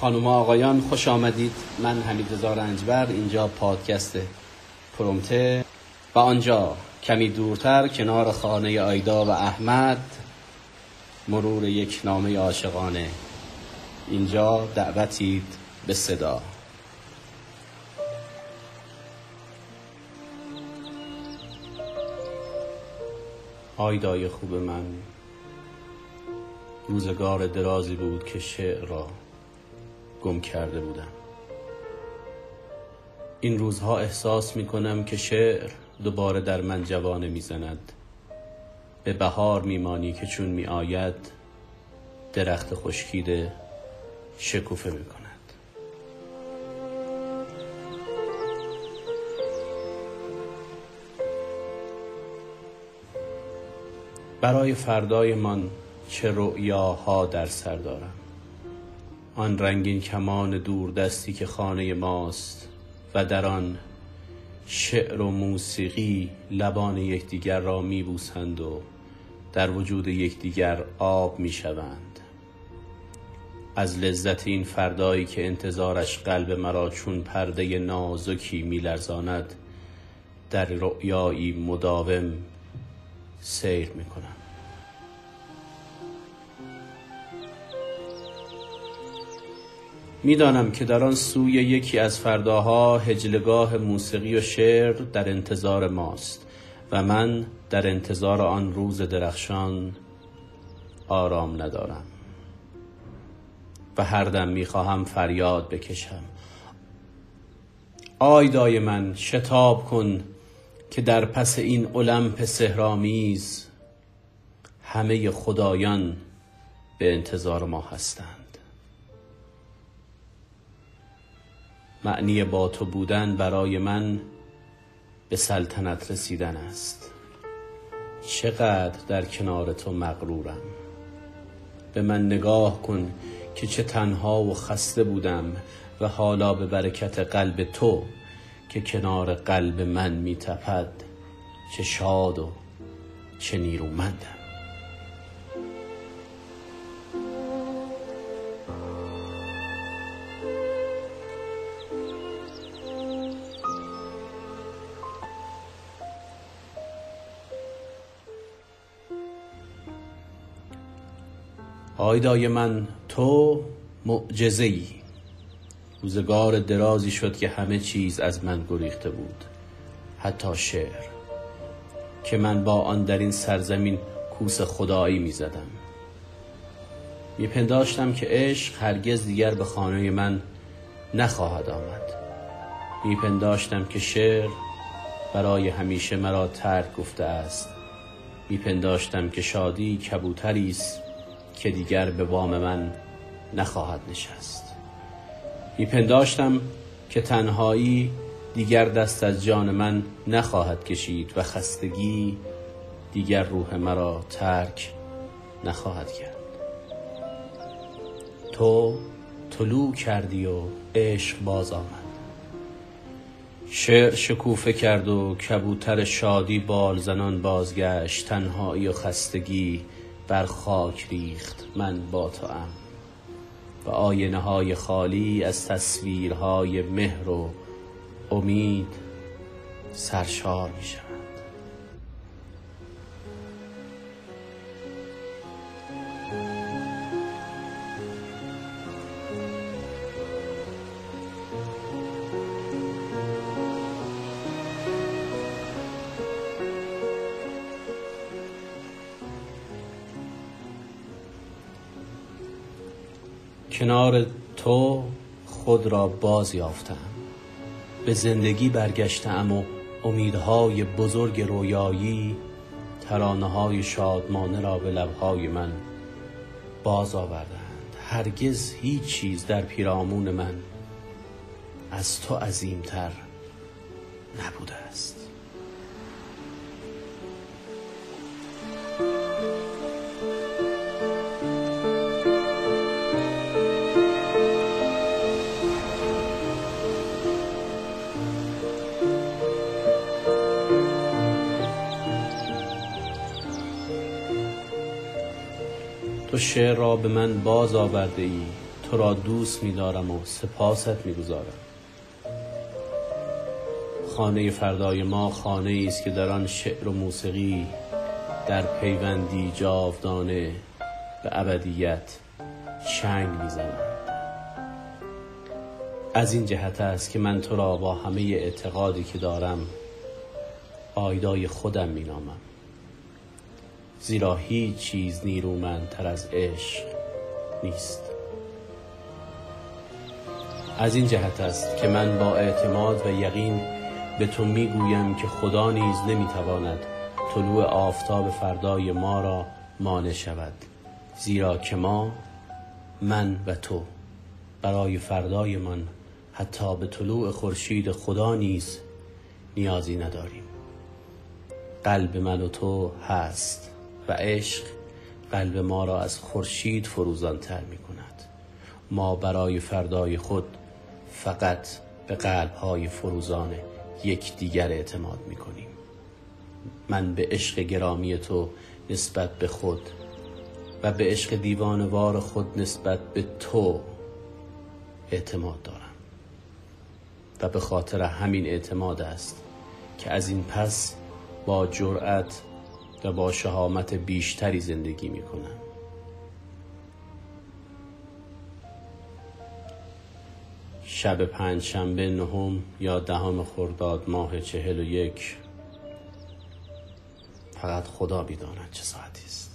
خانم آقایان خوش آمدید. من حمید رضا اینجا پادکست پرومته. و آنجا کمی دورتر کنار خانه آیدا و احمد مرور یک نامه عاشقانه. اینجا دعوتید به صدا. آیدای خوب من روزگار درازی بود که شعر را گم کرده بودم. این روزها احساس می کنم که شعر دوباره در من جوانه می‌زند. به بهار میمانی که چون می آید درخت خشکیده شکوفه می کند برای فردایمان چه رؤیاها در سر دارم. آن رنگین کمان دور دستی که خانه ماست و در آن شعر و موسیقی لبان یکدیگر را میبوسند و در وجود یکدیگر آب می‌شوند. از لذت این فردایی که انتظارش قلب مرا چون پرده نازکی میلرزاند در رؤیایی مداوم سیر می‌کنم. می‌دانم که در آن سوی یکی از فرداها هجلگاه موسیقی و شعر در انتظار ماست و من در انتظار آن روز درخشان آرام ندارم و هر دم می‌خواهم فریاد بکشم. آیدای من شتاب کن که در پس این المپ سهرامیز همه خدایان به انتظار ما هستند. معنی با تو بودن برای من به سلطنت رسیدن است. چقدر در کنار تو مغرورم. به من نگاه کن که چه تنها و خسته بودم و حالا به برکت قلب تو که کنار قلب من میتپد چه شاد و چه نیرومندم. آیدای من تو معجزه ای روزگار درازی شد که همه چیز از من گریخته بود حتی شعر. که من با آن در این سرزمین کوس خدایی می زدم می پنداشتم که عشق هرگز دیگر به خانه من نخواهد آمد. می پنداشتم که شعر برای همیشه مرا ترک گفته است. می پنداشتم که شادی کبوتری است که دیگر به بام من نخواهد نشست. میپنداشتم که تنهایی دیگر دست از جان من نخواهد کشید و خستگی دیگر روح مرا ترک نخواهد کرد. تو طلوع کردی و عشق باز آمد. شعر شکوفه کرد و کبوتر شادی بال زنان بازگشت تنهایی و خستگی بر خاک ریخت من با تو ام و آینه های خالی از تصویرهای مهر و امید سرشار می شود کنار تو خود را باز یافتم. به زندگی برگشتم و امیدهای بزرگ رویایی ترانه های شادمانه را به لبهای من باز آوردند. هرگز هیچ چیز در پیرامون من از تو عظیمتر نبوده است. تو شعر را به من باز آورده ای تو را دوست می‌دارم و سپاست می‌گزارم خانه فردای ما خانه است که در آن شعر و موسیقی در پیوندی جاودانه به ابدیت چنگ می‌زنند از این جهت است که من تو را با همه اعتقادی که دارم آیدای خودم مینامم. زیرا هیچ چیز نیرومندتر از عشق نیست. از این جهت است که من با اعتماد و یقین به تو می‌گویم که خدا نیز نمی‌تواند طلوع آفتاب فردای ما را مانع شود زیرا که ما من و تو برای فردای من حتی به طلوع خورشید خدا نیز نیازی نداریم. قلب من و تو هست. و عشق قلب ما را از خورشید فروزانتر می کند. ما برای فردای خود فقط به قلب های فروزان یکدیگر اعتماد می کنیم. من به عشق گرامی تو نسبت به خود و به عشق دیوانوار خود نسبت به تو اعتماد دارم. و به خاطر همین اعتماد است که از این پس با جرأت و با شهامت بیشتری زندگی می کنم شب پنج شنبه نهم یا دهم خرداد ماه چهل و یک فقط خدا بیداند چه ساعتی است.